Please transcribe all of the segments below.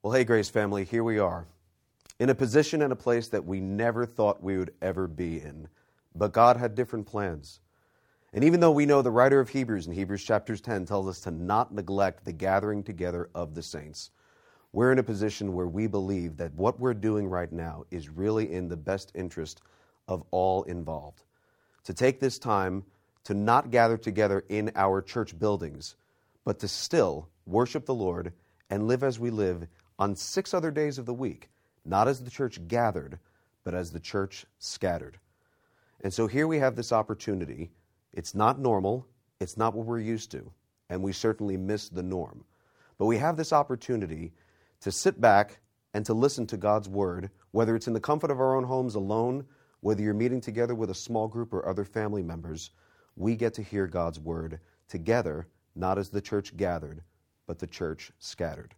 Well, hey, Grace family, here we are in a position and a place that we never thought we would ever be in. But God had different plans. And even though we know the writer of Hebrews in Hebrews chapters 10 tells us to not neglect the gathering together of the saints, we're in a position where we believe that what we're doing right now is really in the best interest of all involved. To take this time to not gather together in our church buildings, but to still worship the Lord and live as we live on six other days of the week, not as the church gathered, but as the church scattered. And so here we have this opportunity. It's not normal, it's not what we're used to, and we certainly miss the norm. But we have this opportunity to sit back and to listen to God's word, whether it's in the comfort of our own homes alone, whether you're meeting together with a small group or other family members, we get to hear God's word together, not as the church gathered, but the church scattered.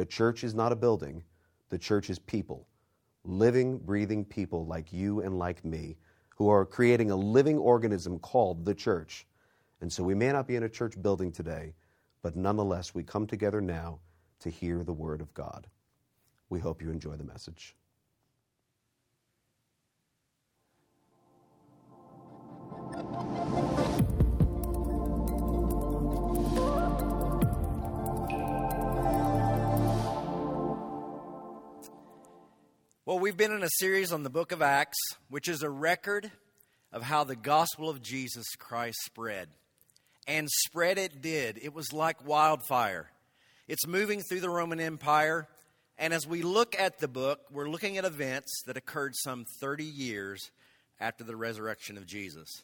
The church is not a building, the church is people, living, breathing people like you and like me, who are creating a living organism called the church. And so we may not be in a church building today, but nonetheless, we come together now to hear the Word of God. We hope you enjoy the message. Well, we've been in a series on the book of Acts, which is a record of how the gospel of Jesus Christ spread. And spread it did. It was like wildfire. It's moving through the Roman Empire. And as we look at the book, we're looking at events that occurred some 30 years after the resurrection of Jesus.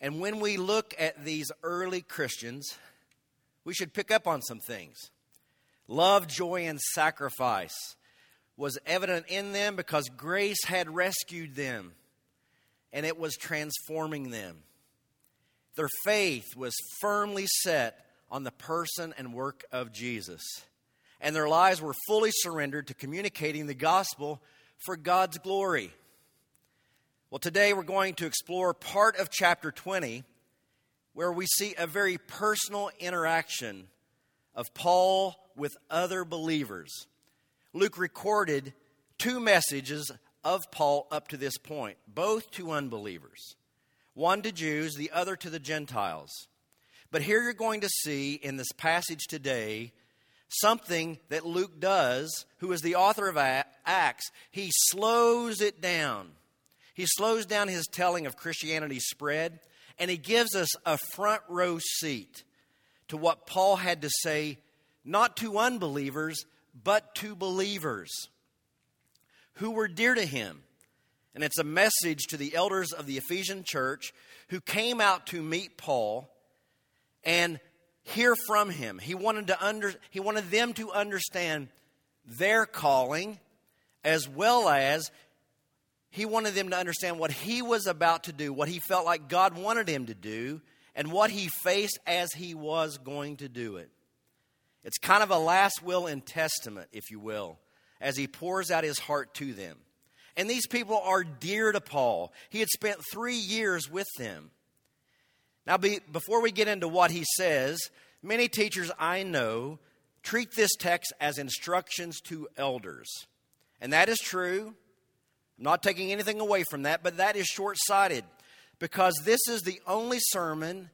And when we look at these early Christians, we should pick up on some things. Love, joy, and sacrifice was evident in them because grace had rescued them and it was transforming them. Their faith was firmly set on the person and work of Jesus. And their lives were fully surrendered to communicating the gospel for God's glory. Well, today we're going to explore part of chapter 20 where we see a very personal interaction of Paul with other believers. Luke recorded two messages of Paul up to this point, both to unbelievers one to Jews, the other to the Gentiles. But here you're going to see in this passage today something that Luke does, who is the author of Acts. He slows it down. He slows down his telling of Christianity's spread, and he gives us a front row seat to what Paul had to say, not to unbelievers, but to believers who were dear to him. And it's a message to the elders of the Ephesian church who came out to meet Paul and hear from him. He wanted, to under, he wanted them to understand their calling as well as he wanted them to understand what he was about to do, what he felt like God wanted him to do, and what he faced as he was going to do it. It's kind of a last will and testament, if you will, as he pours out his heart to them. And these people are dear to Paul. He had spent three years with them. Now, be, before we get into what he says, many teachers I know treat this text as instructions to elders. And that is true. I'm not taking anything away from that, but that is short sighted because this is the only sermon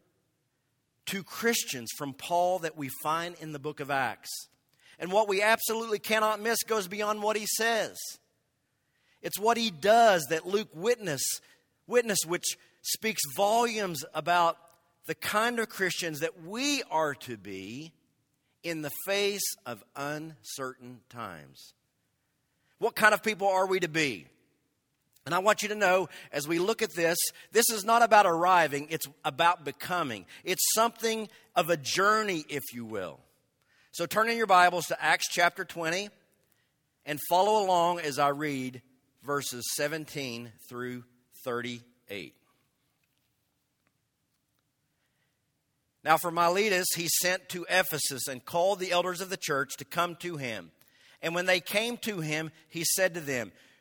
to Christians from Paul that we find in the book of Acts. And what we absolutely cannot miss goes beyond what he says. It's what he does that Luke witness, witness which speaks volumes about the kind of Christians that we are to be in the face of uncertain times. What kind of people are we to be? And I want you to know as we look at this, this is not about arriving, it's about becoming. It's something of a journey, if you will. So turn in your Bibles to Acts chapter 20 and follow along as I read verses 17 through 38. Now, for Miletus, he sent to Ephesus and called the elders of the church to come to him. And when they came to him, he said to them,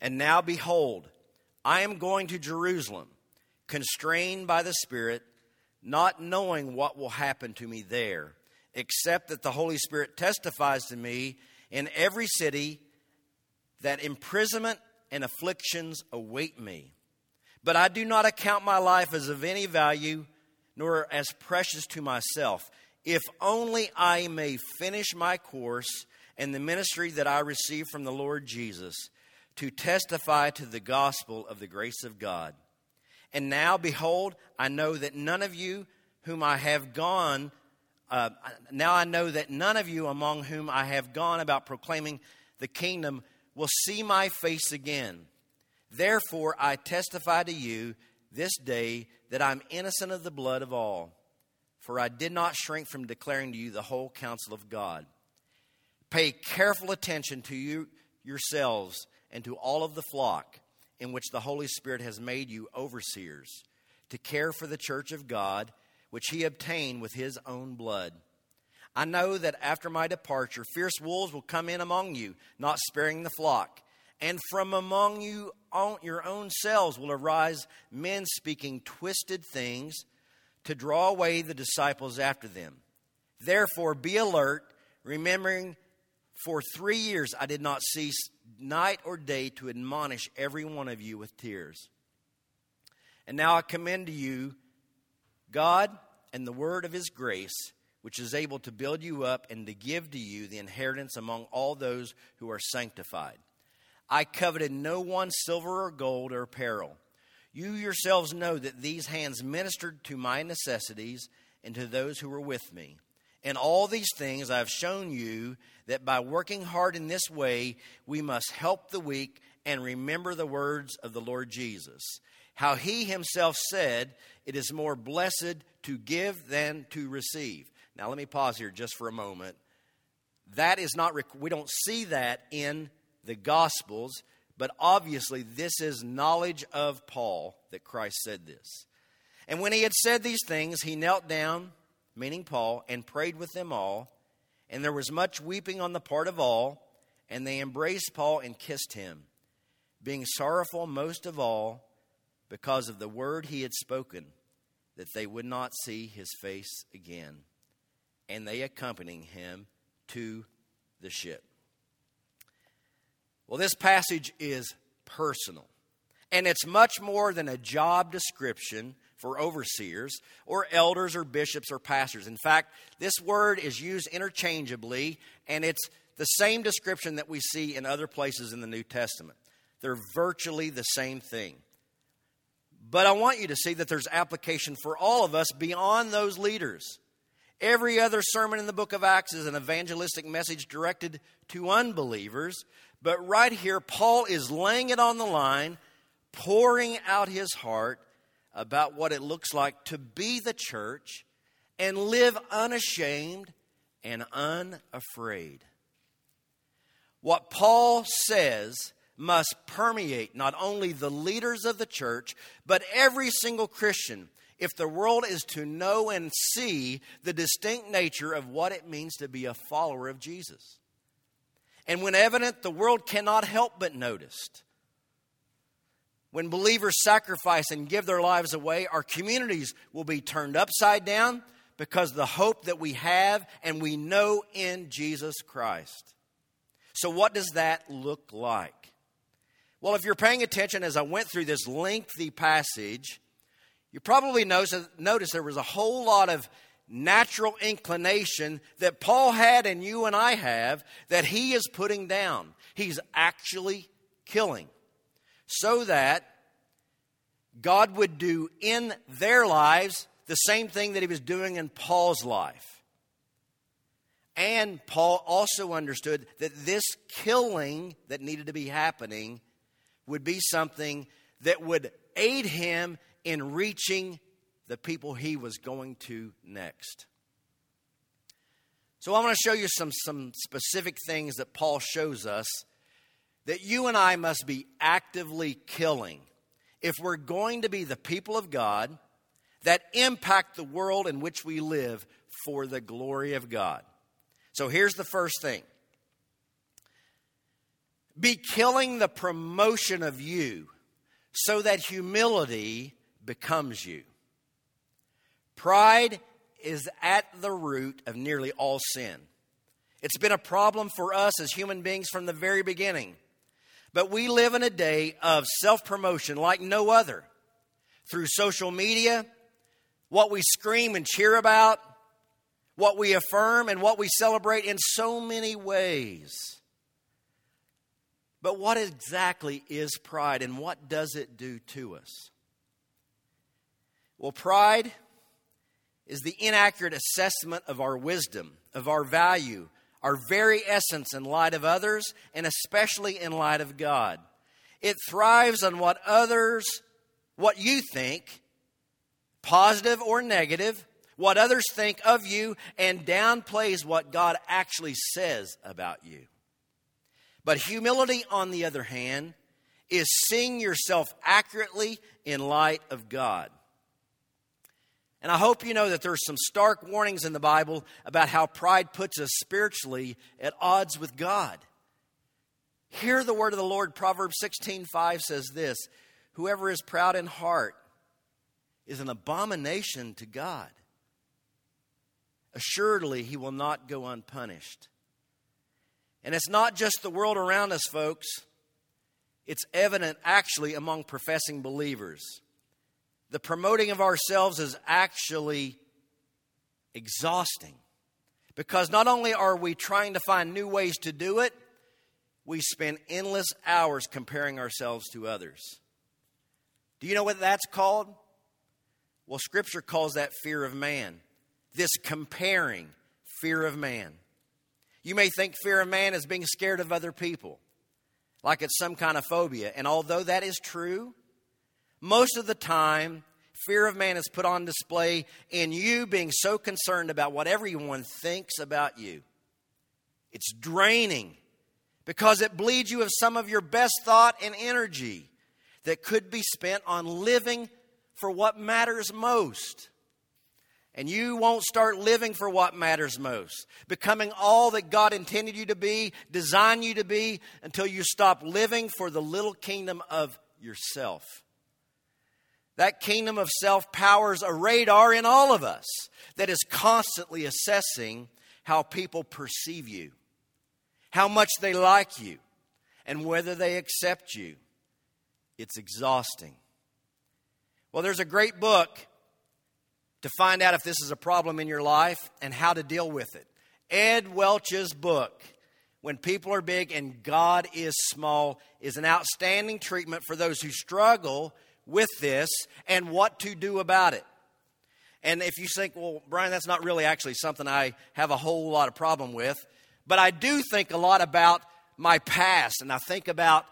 And now, behold, I am going to Jerusalem, constrained by the Spirit, not knowing what will happen to me there, except that the Holy Spirit testifies to me in every city that imprisonment and afflictions await me. But I do not account my life as of any value, nor as precious to myself, if only I may finish my course and the ministry that I received from the Lord Jesus to testify to the gospel of the grace of God. And now, behold, I know that none of you whom I have gone, uh, now I know that none of you among whom I have gone about proclaiming the kingdom will see my face again. Therefore, I testify to you this day that I'm innocent of the blood of all. For I did not shrink from declaring to you the whole counsel of God. Pay careful attention to you yourselves and to all of the flock in which the Holy Spirit has made you overseers, to care for the church of God, which he obtained with his own blood. I know that after my departure, fierce wolves will come in among you, not sparing the flock. And from among you, your own selves will arise men speaking twisted things to draw away the disciples after them. Therefore, be alert, remembering for three years I did not cease night or day to admonish every one of you with tears. And now I commend to you God and the word of his grace which is able to build you up and to give to you the inheritance among all those who are sanctified. I coveted no one silver or gold or apparel. You yourselves know that these hands ministered to my necessities and to those who were with me. In all these things I have shown you that by working hard in this way, we must help the weak and remember the words of the Lord Jesus. How he himself said, It is more blessed to give than to receive. Now, let me pause here just for a moment. That is not, we don't see that in the Gospels, but obviously this is knowledge of Paul that Christ said this. And when he had said these things, he knelt down, meaning Paul, and prayed with them all. And there was much weeping on the part of all, and they embraced Paul and kissed him, being sorrowful most of all because of the word he had spoken, that they would not see his face again and they accompanying him to the ship. Well, this passage is personal, and it's much more than a job description for overseers or elders or bishops or pastors. In fact, this word is used interchangeably, and it's the same description that we see in other places in the New Testament. They're virtually the same thing. But I want you to see that there's application for all of us beyond those leaders. Every other sermon in the book of Acts is an evangelistic message directed to unbelievers. But right here, Paul is laying it on the line, pouring out his heart about what it looks like to be the church and live unashamed and unafraid. What Paul says must permeate not only the leaders of the church, but every single Christian if the world is to know and see the distinct nature of what it means to be a follower of Jesus. And when evident, the world cannot help but notice. When believers sacrifice and give their lives away, our communities will be turned upside down because the hope that we have and we know in Jesus Christ. So, what does that look like? Well, if you're paying attention as I went through this lengthy passage, you probably notice, notice there was a whole lot of natural inclination that Paul had and you and I have that he is putting down. He's actually killing. So that God would do in their lives the same thing that he was doing in Paul's life. And Paul also understood that this killing that needed to be happening would be something that would aid him in reaching the people he was going to next. So I'm going to show you some, some specific things that Paul shows us that you and I must be actively killing if we're going to be the people of God that impact the world in which we live for the glory of God. So here's the first thing be killing the promotion of you so that humility becomes you. Pride is at the root of nearly all sin. It's been a problem for us as human beings from the very beginning. But we live in a day of self promotion like no other. Through social media, what we scream and cheer about, what we affirm, and what we celebrate in so many ways. But what exactly is pride and what does it do to us? Well, pride is the inaccurate assessment of our wisdom, of our value, our very essence in light of others, and especially in light of God. It thrives on what others, what you think, positive or negative, what others think of you, and downplays what God actually says about you. But humility, on the other hand, is seeing yourself accurately in light of God. And I hope you know that there's some stark warnings in the Bible about how pride puts us spiritually at odds with God. Hear the word of the Lord. Proverbs 16:5 says this, whoever is proud in heart is an abomination to God. Assuredly, he will not go unpunished. And it's not just the world around us, folks. It's evident actually among professing believers. The promoting of ourselves is actually exhausting because not only are we trying to find new ways to do it, we spend endless hours comparing ourselves to others. Do you know what that's called? Well, Scripture calls that fear of man. This comparing fear of man. You may think fear of man is being scared of other people, like it's some kind of phobia. And although that is true, most of the time, fear of man is put on display in you being so concerned about what everyone thinks about you. It's draining because it bleeds you of some of your best thought and energy that could be spent on living for what matters most. And you won't start living for what matters most, becoming all that God intended you to be, designed you to be, until you stop living for the little kingdom of yourself. That kingdom of self powers a radar in all of us that is constantly assessing how people perceive you, how much they like you, and whether they accept you. It's exhausting. Well, there's a great book to find out if this is a problem in your life and how to deal with it. Ed Welch's book, When People Are Big and God is Small, is an outstanding treatment for those who struggle with this and what to do about it. And if you think, well, Brian, that's not really actually something I have a whole lot of problem with, but I do think a lot about my past and I think about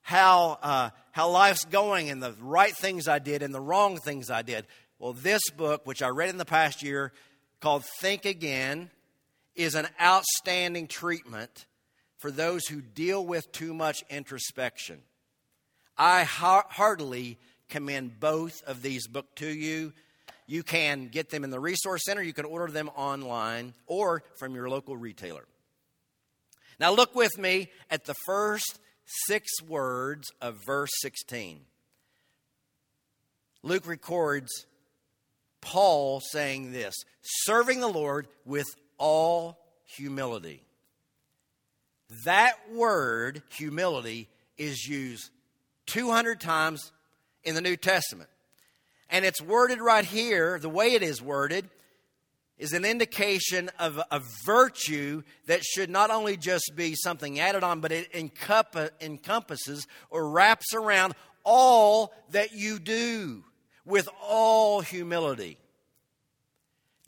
how, uh, how life's going and the right things I did and the wrong things I did. Well, this book, which I read in the past year, called Think Again, is an outstanding treatment for those who deal with too much introspection. I heartily commend both of these books to you. You can get them in the Resource Center, you can order them online, or from your local retailer. Now, look with me at the first six words of verse 16. Luke records Paul saying this serving the Lord with all humility. That word, humility, is used 200 times in the New Testament. And it's worded right here, the way it is worded, is an indication of a virtue that should not only just be something added on, but it encompasses or wraps around all that you do with all humility.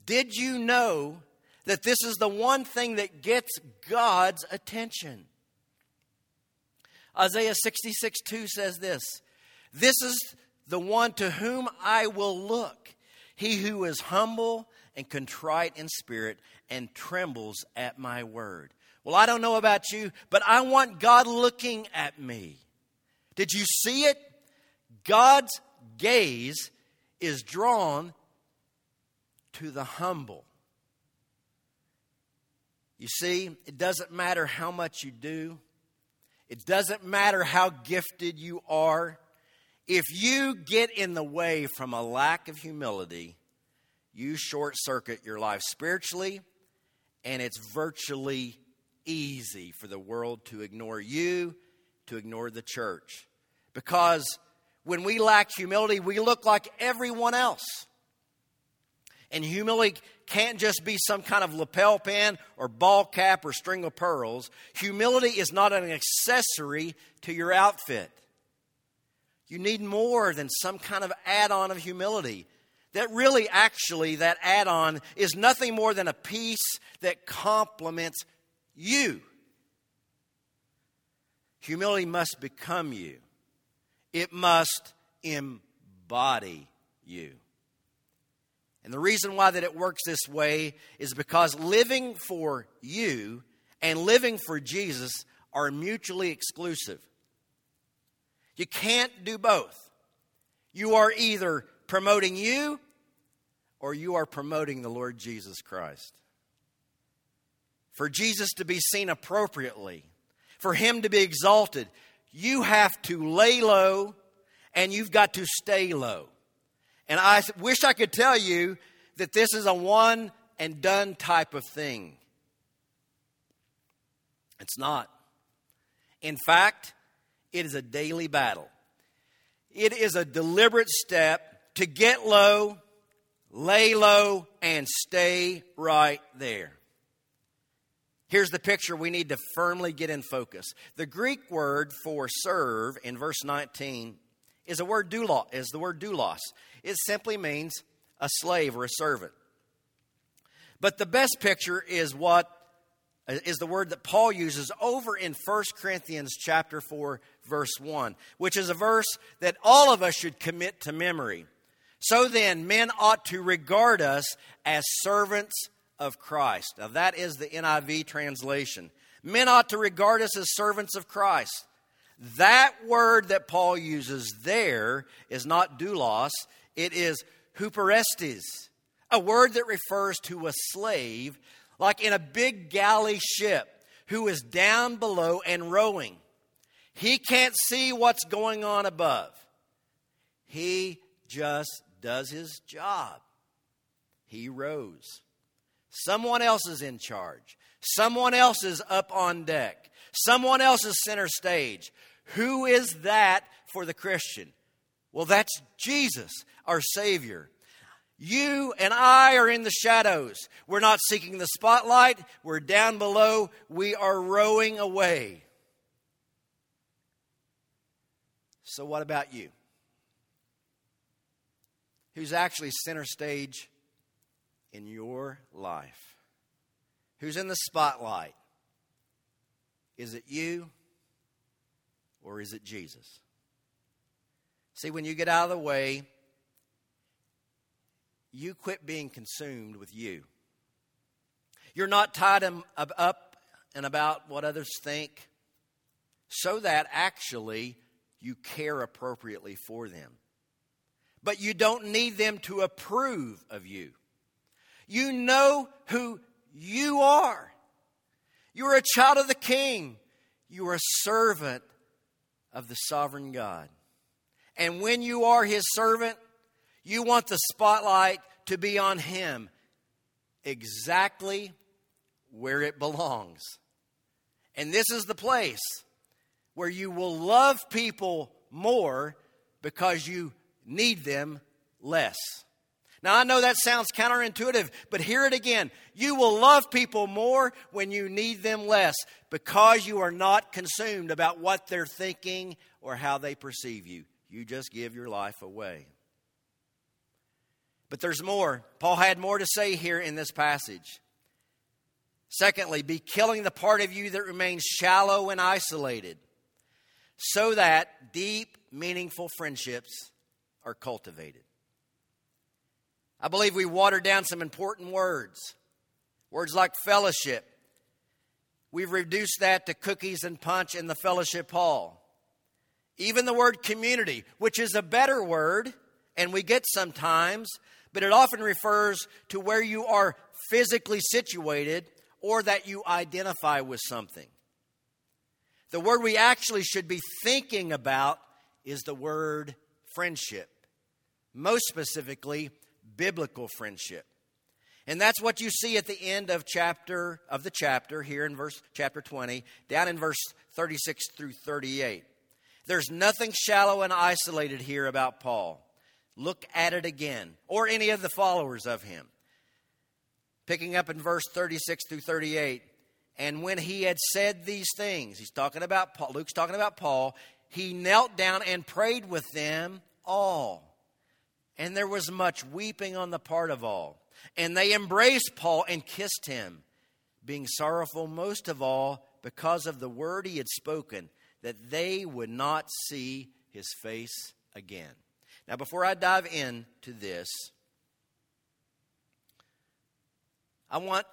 Did you know that this is the one thing that gets God's attention? Isaiah 66 2 says this This is the one to whom I will look, he who is humble and contrite in spirit and trembles at my word. Well, I don't know about you, but I want God looking at me. Did you see it? God's gaze is drawn to the humble. You see, it doesn't matter how much you do, it doesn't matter how gifted you are. If you get in the way from a lack of humility, you short circuit your life spiritually, and it's virtually easy for the world to ignore you, to ignore the church. Because when we lack humility, we look like everyone else. And humility can't just be some kind of lapel pin or ball cap or string of pearls. Humility is not an accessory to your outfit. You need more than some kind of add on of humility that really, actually, that add on is nothing more than a piece that complements you. Humility must become you, it must embody you. And the reason why that it works this way is because living for you and living for Jesus are mutually exclusive. You can't do both. You are either promoting you or you are promoting the Lord Jesus Christ. For Jesus to be seen appropriately, for him to be exalted, you have to lay low and you've got to stay low. And I wish I could tell you that this is a one and done type of thing. It's not. In fact, it is a daily battle. It is a deliberate step to get low lay low, and stay right there. Here's the picture we need to firmly get in focus. The Greek word for serve in verse 19 is a word doulos, is the word doulos. It simply means a slave or a servant. But the best picture is what is the word that Paul uses over in 1 Corinthians chapter 4 verse 1, which is a verse that all of us should commit to memory. So then, men ought to regard us as servants of Christ. Now, that is the NIV translation. Men ought to regard us as servants of Christ. That word that Paul uses there is not doulos, it is huperestes, a word that refers to a slave, like in a big galley ship, who is down below and rowing. He can't see what's going on above. He just does his job. He rows. Someone else is in charge. Someone else is up on deck. Someone else is center stage. Who is that for the Christian? Well, that's Jesus, our Savior. You and I are in the shadows. We're not seeking the spotlight. We're down below. We are rowing away. So, what about you? who's actually center stage in your life? Who's in the spotlight? Is it you or is it Jesus? See, when you get out of the way, you quit being consumed with you. You're not tied up and about what others think, so that actually you care appropriately for them but you don't need them to approve of you. You know who you are. You're a child of the King. You are a servant of the sovereign God. And when you are his servant, you want the spotlight to be on him exactly where it belongs. And this is the place where you will love people more because you need them less. Now, I know that sounds counterintuitive, but hear it again. You will love people more when you need them less because you are not consumed about what they're thinking or how they perceive you. You just give your life away. But there's more. Paul had more to say here in this passage. Secondly, be killing the part of you that remains shallow and isolated, so that deep, meaningful friendships are cultivated. I believe we watered down some important words. Words like fellowship. We've reduced that to cookies and punch in the fellowship hall. Even the word community, which is a better word, and we get sometimes, but it often refers to where you are physically situated or that you identify with something. The word we actually should be thinking about is the word friendship. Most specifically, biblical friendship. And that's what you see at the end of chapter of the chapter here in verse chapter 20, down in verse 36 through 38. There's nothing shallow and isolated here about Paul. Look at it again, or any of the followers of him. Picking up in verse 36 through 38. And when he had said these things, he's talking about Paul, Luke's talking about Paul, he knelt down and prayed with them all. And there was much weeping on the part of all. And they embraced Paul and kissed him, being sorrowful most of all because of the word he had spoken, that they would not see his face again. Now, before I dive into this, I want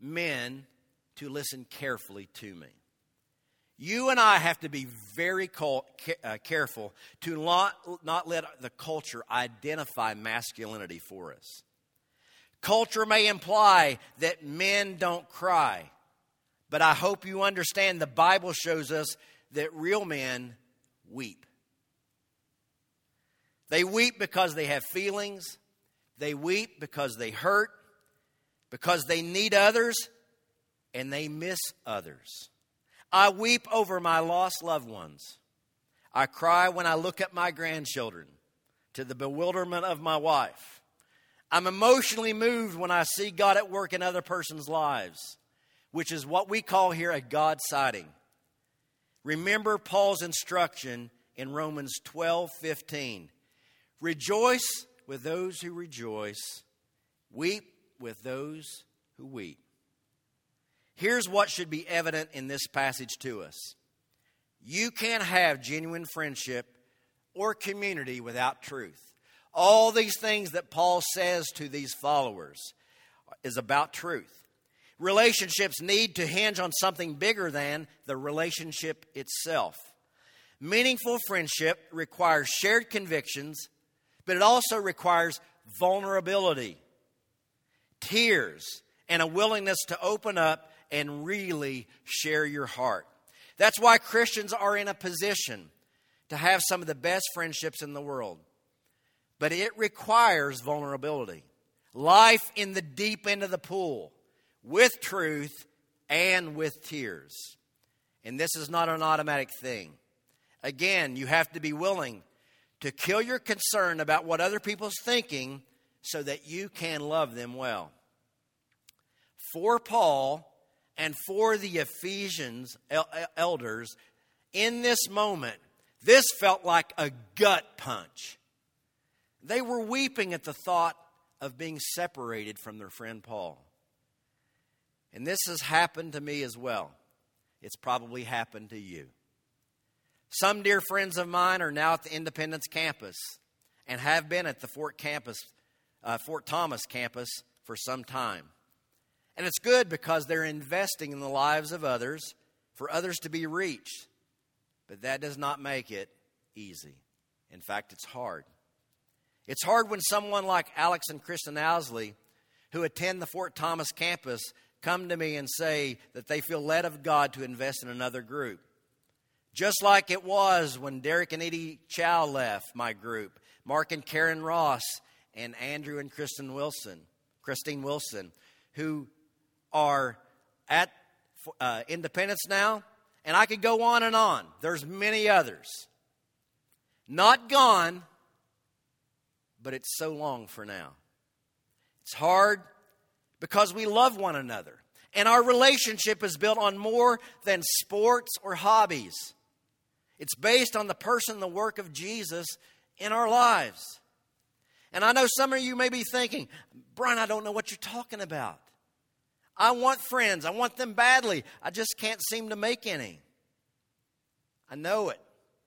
men to listen carefully to me. You and I have to be very uh, careful to not, not let the culture identify masculinity for us. Culture may imply that men don't cry, but I hope you understand the Bible shows us that real men weep. They weep because they have feelings, they weep because they hurt, because they need others, and they miss others. I weep over my lost loved ones. I cry when I look at my grandchildren to the bewilderment of my wife. I'm emotionally moved when I see God at work in other person's lives, which is what we call here a God sighting. Remember Paul's instruction in Romans 12 15. Rejoice with those who rejoice, weep with those who weep. Here's what should be evident in this passage to us you can't have genuine friendship or community without truth. All these things that Paul says to these followers is about truth. Relationships need to hinge on something bigger than the relationship itself. Meaningful friendship requires shared convictions, but it also requires vulnerability, tears, and a willingness to open up and really share your heart. That's why Christians are in a position to have some of the best friendships in the world. But it requires vulnerability, life in the deep end of the pool, with truth and with tears. And this is not an automatic thing. Again, you have to be willing to kill your concern about what other people's thinking so that you can love them well. For Paul, and for the Ephesians elders in this moment, this felt like a gut punch. They were weeping at the thought of being separated from their friend Paul. And this has happened to me as well. It's probably happened to you. Some dear friends of mine are now at the Independence campus and have been at the Fort campus, uh, Fort Thomas campus for some time. And it's good because they're investing in the lives of others for others to be reached. But that does not make it easy. In fact, it's hard. It's hard when someone like Alex and Kristen Owsley, who attend the Fort Thomas campus, come to me and say that they feel led of God to invest in another group. Just like it was when Derek and Edie Chow left my group, Mark and Karen Ross, and Andrew and Kristen Wilson, Christine Wilson, who are at uh, Independence now, and I could go on and on. There's many others. Not gone, but it's so long for now. It's hard because we love one another. And our relationship is built on more than sports or hobbies. It's based on the person, the work of Jesus in our lives. And I know some of you may be thinking, Brian, I don't know what you're talking about. I want friends. I want them badly. I just can't seem to make any. I know it.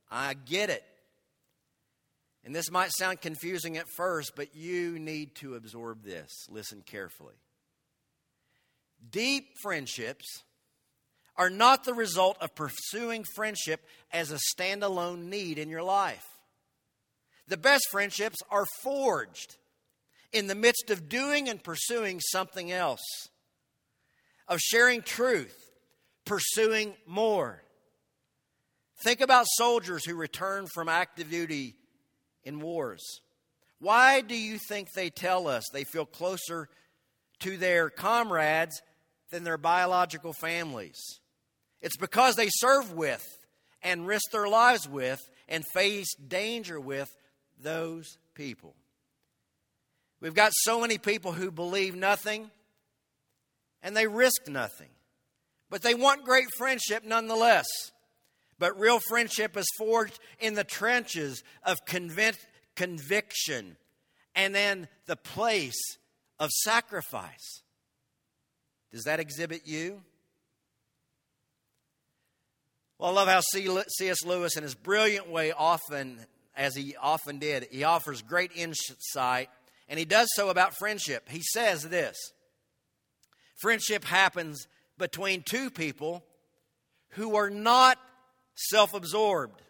I get it. And this might sound confusing at first, but you need to absorb this. Listen carefully. Deep friendships are not the result of pursuing friendship as a standalone need in your life. The best friendships are forged in the midst of doing and pursuing something else, of sharing truth, pursuing more. Think about soldiers who return from active duty in wars. Why do you think they tell us they feel closer to their comrades than their biological families? It's because they serve with and risk their lives with and face danger with those people. We've got so many people who believe nothing and they risk nothing, but they want great friendship nonetheless. But real friendship is forged in the trenches of convic- conviction and then the place of sacrifice. Does that exhibit you? Well, I love how C.S. Lewis, in his brilliant way, often, as he often did, he offers great insight, and he does so about friendship. He says this Friendship happens between two people who are not self absorbed.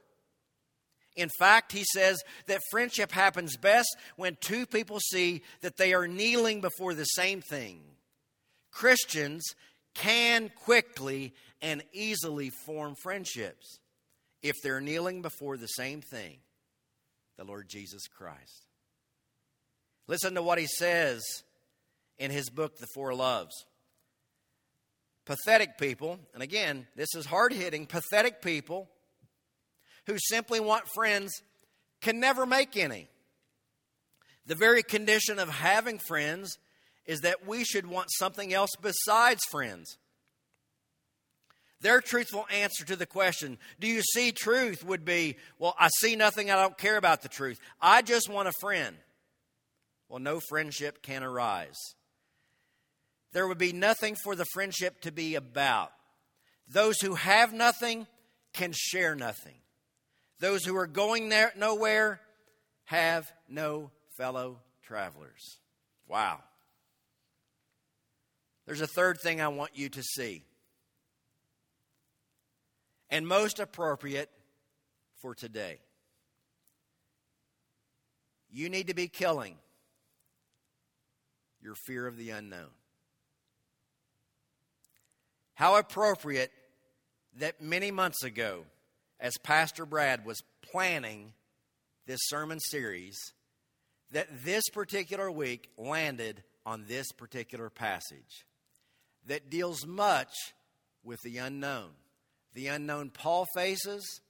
In fact, he says that friendship happens best when two people see that they are kneeling before the same thing. Christians can quickly and easily form friendships if they're kneeling before the same thing the Lord Jesus Christ. Listen to what he says in his book, The Four Loves. Pathetic people, and again, this is hard hitting, pathetic people who simply want friends can never make any. The very condition of having friends is that we should want something else besides friends. Their truthful answer to the question, Do you see truth? would be, Well, I see nothing. I don't care about the truth. I just want a friend. Well, no friendship can arise there would be nothing for the friendship to be about. Those who have nothing can share nothing. Those who are going there nowhere have no fellow travelers. Wow. There's a third thing I want you to see. And most appropriate for today. You need to be killing your fear of the unknown. How appropriate that many months ago, as Pastor Brad was planning this sermon series, that this particular week landed on this particular passage that deals much with the unknown. The unknown Paul faces,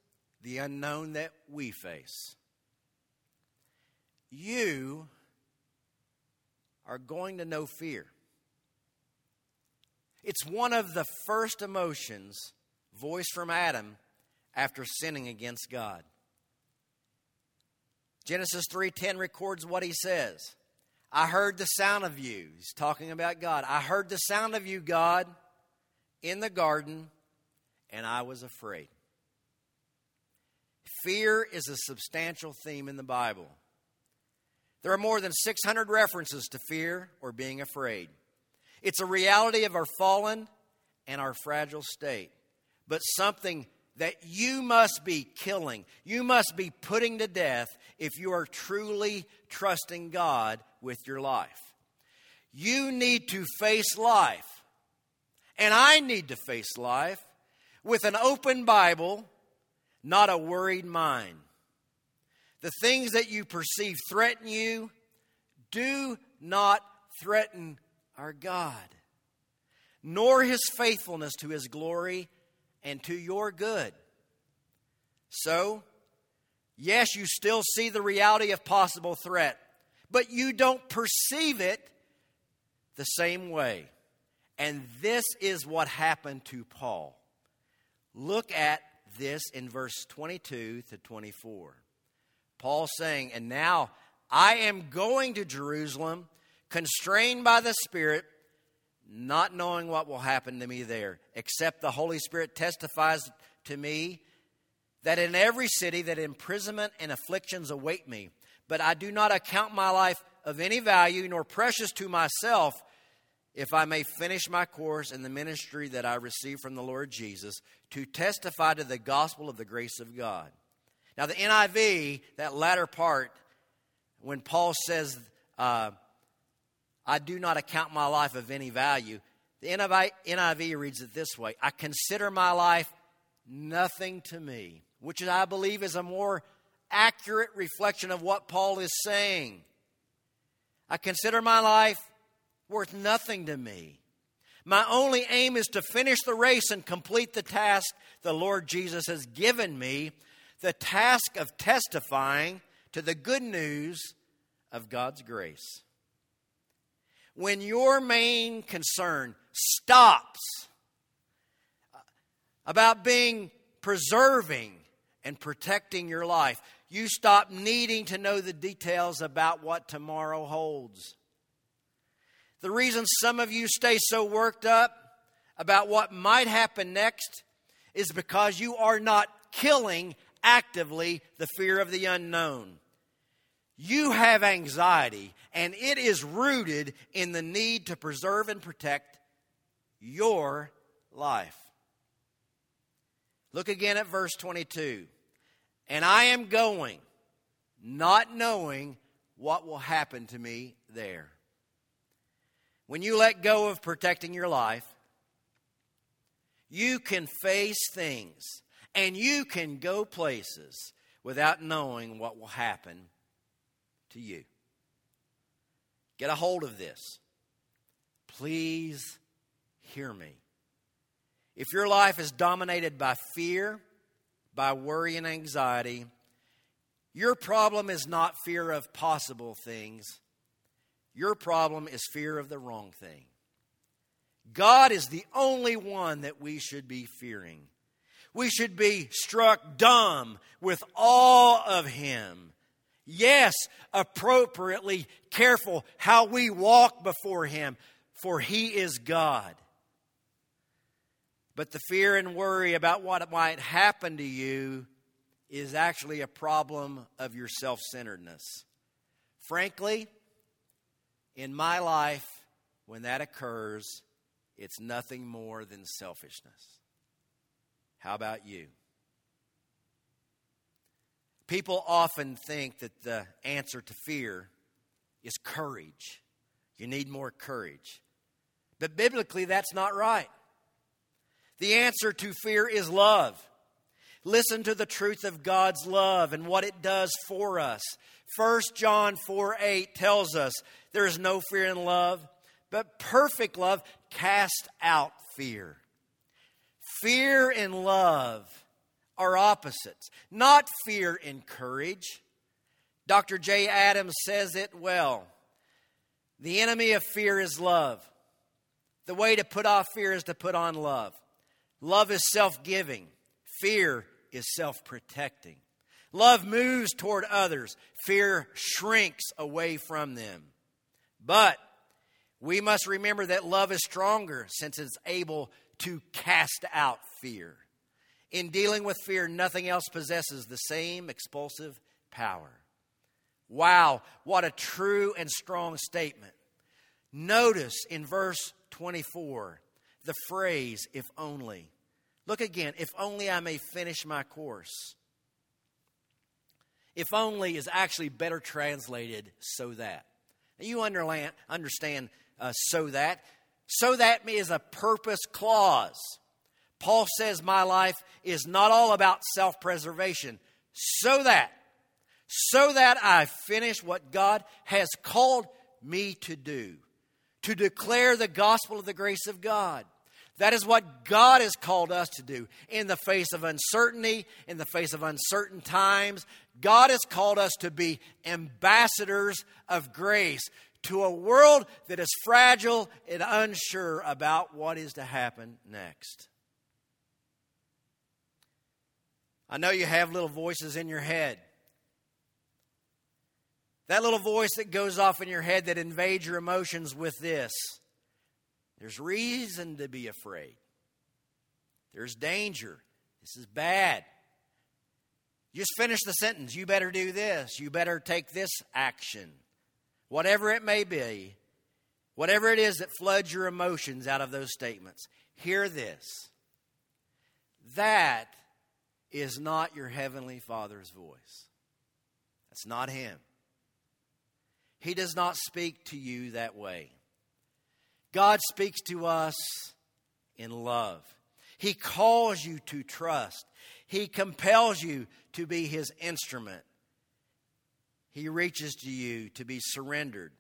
the unknown that we face. You are going to know fear. It's one of the first emotions voiced from Adam after sinning against God. Genesis 3:10 records what he says. I heard the sound of you. He's talking about God. I heard the sound of you, God, in the garden, and I was afraid. Fear is a substantial theme in the Bible. There are more than 600 references to fear or being afraid. It's a reality of our fallen and our fragile state, but something that you must be killing, you must be putting to death if you are truly trusting God with your life. You need to face life, and I need to face life with an open Bible, not a worried mind. The things that you perceive threaten you do not threaten our God, nor his faithfulness to his glory and to your good. So, yes, you still see the reality of possible threat, but you don't perceive it the same way. And this is what happened to Paul. Look at this in verse 22 to 24. Paul saying, And now I am going to Jerusalem constrained by the Spirit, not knowing what will happen to me there, except the Holy Spirit testifies to me that in every city that imprisonment and afflictions await me. But I do not account my life of any value nor precious to myself if I may finish my course in the ministry that I received from the Lord Jesus to testify to the gospel of the grace of God. Now, the NIV, that latter part, when Paul says, uh, I do not account my life of any value, the NIV, reads it this way I consider my life nothing to me, which I believe is a more accurate reflection of what Paul is saying. I consider my life worth nothing to me. My only aim is to finish the race and complete the task the Lord Jesus has given me the task of testifying to the good news of God's grace. When your main concern stops uh, about being preserving and protecting your life, you stop needing to know the details about what tomorrow holds. The reason some of you stay so worked up about what might happen next is because you are not killing actively the fear of the unknown. You have anxiety, and it is rooted in the need to preserve and protect your life. Look again at verse 22. And I am going, not knowing what will happen to me there. When you let go of protecting your life, you can face things and you can go places without knowing what will happen to you. Get a hold of this. Please hear me. If your life is dominated by fear, by worry and anxiety, your problem is not fear of possible things. Your problem is fear of the wrong thing. God is the only one that we should be fearing. We should be struck dumb with awe of Him. Yes, appropriately careful how we walk before Him, for He is God. But the fear and worry about what might happen to you is actually a problem of your self centeredness. Frankly, in my life, when that occurs, it's nothing more than selfishness. How about you? People often think that the answer to fear is courage. You need more courage. But biblically, that's not right. The answer to fear is love. Listen to the truth of God's love and what it does for us. 1 John 4 8 tells us there is no fear in love, but perfect love casts out fear. Fear and love are opposites, not fear and courage. Dr. Jay Adams says it well. The enemy of fear is love. The way to put off fear is to put on love. Love is self giving, fear is self protecting. Love moves toward others, fear shrinks away from them. But we must remember that love is stronger since it's able to cast out fear. In dealing with fear, nothing else possesses the same expulsive power. Wow, what a true and strong statement. Notice in verse 24 the phrase, if only. Look again, if only I may finish my course. If only is actually better translated so that. You understand uh, so that. So that is a purpose clause. Paul says, My life is not all about self preservation. So that, so that I finish what God has called me to do, to declare the gospel of the grace of God. That is what God has called us to do in the face of uncertainty, in the face of uncertain times. God has called us to be ambassadors of grace, to a world that is fragile and unsure about what is to happen next. I know you have little voices in your head. That little voice that goes off in your head that invades your emotions with this there's reason to be afraid, there's danger. This is bad. Just finish the sentence. You better do this. You better take this action. Whatever it may be, whatever it is that floods your emotions out of those statements, hear this. That is not your Heavenly Father's voice. That's not Him. He does not speak to you that way. God speaks to us in love. He calls you to trust. He compels you to be His instrument. He reaches to you to be surrendered,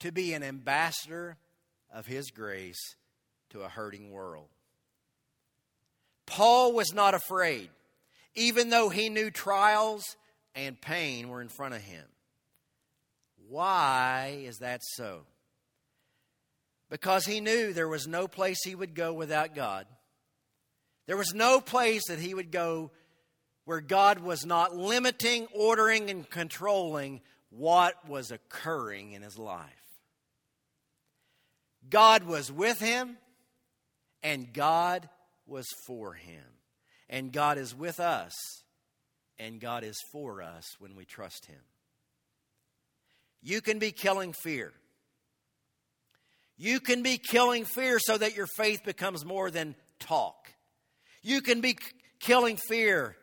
to be an ambassador of His grace to a hurting world. Paul was not afraid, even though he knew trials and pain were in front of him. Why is that so? Because he knew there was no place he would go without God. There was no place that he would go where God was not limiting, ordering, and controlling what was occurring in his life. God was with him, and God was for him. And God is with us, and God is for us when we trust him. You can be killing fear. You can be killing fear so that your faith becomes more than talk. You can be killing fear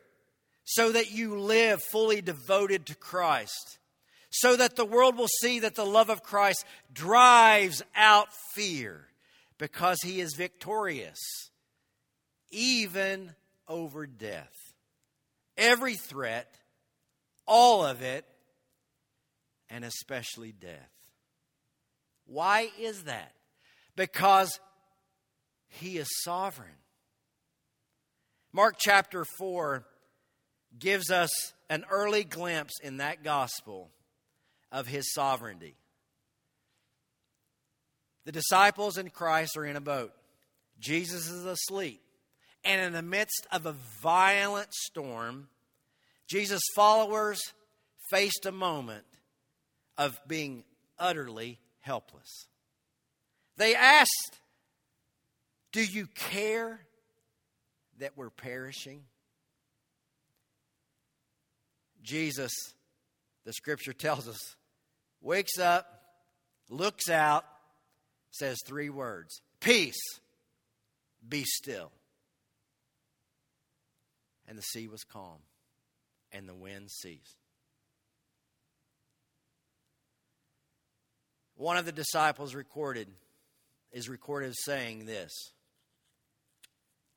so that you live fully devoted to Christ, so that the world will see that the love of Christ drives out fear because he is victorious, even over death. Every threat, all of it, and especially death. Why is that? Because he is sovereign. Mark chapter 4 gives us an early glimpse in that gospel of his sovereignty. The disciples and Christ are in a boat. Jesus is asleep. And in the midst of a violent storm, Jesus' followers faced a moment of being utterly helpless. They asked, Do you care that we're perishing? Jesus, the scripture tells us, wakes up, looks out, says three words Peace, be still. And the sea was calm, and the wind ceased. One of the disciples recorded is recorded saying this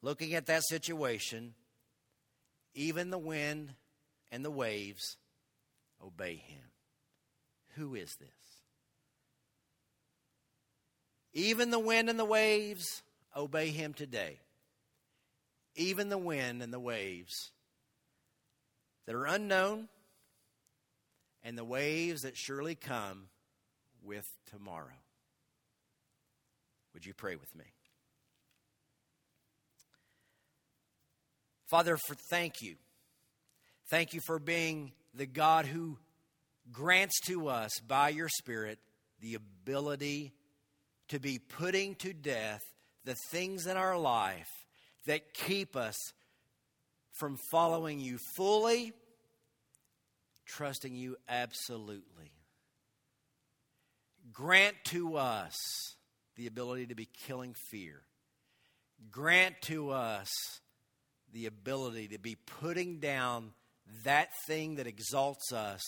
Looking at that situation, even the wind and the waves obey him. Who is this? Even the wind and the waves obey him today. Even the wind and the waves that are unknown and the waves that surely come with tomorrow. Would you pray with me? Father, for thank you. Thank you for being the God who grants to us by your Spirit the ability to be putting to death the things in our life that keep us from following you fully, trusting you absolutely. Grant to us the ability to be killing fear. Grant to us the ability to be putting down that thing that exalts us,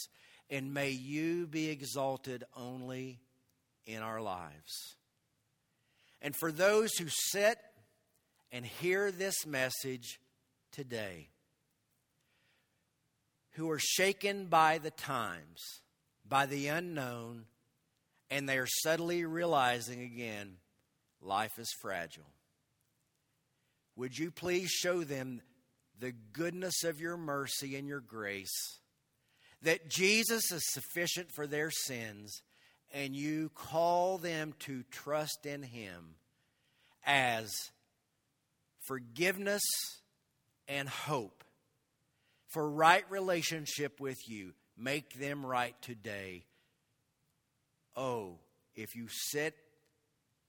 and may you be exalted only in our lives. And for those who sit and hear this message today, who are shaken by the times, by the unknown, and they are suddenly realizing again life is fragile. Would you please show them the goodness of your mercy and your grace, that Jesus is sufficient for their sins, and you call them to trust in Him as forgiveness and hope for right relationship with you. Make them right today. Oh, if you sit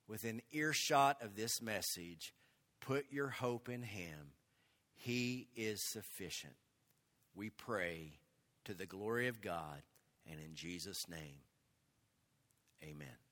within earshot of this message, put your hope in Him. He is sufficient. we pray to the glory of God and in Jesus' name. Amen.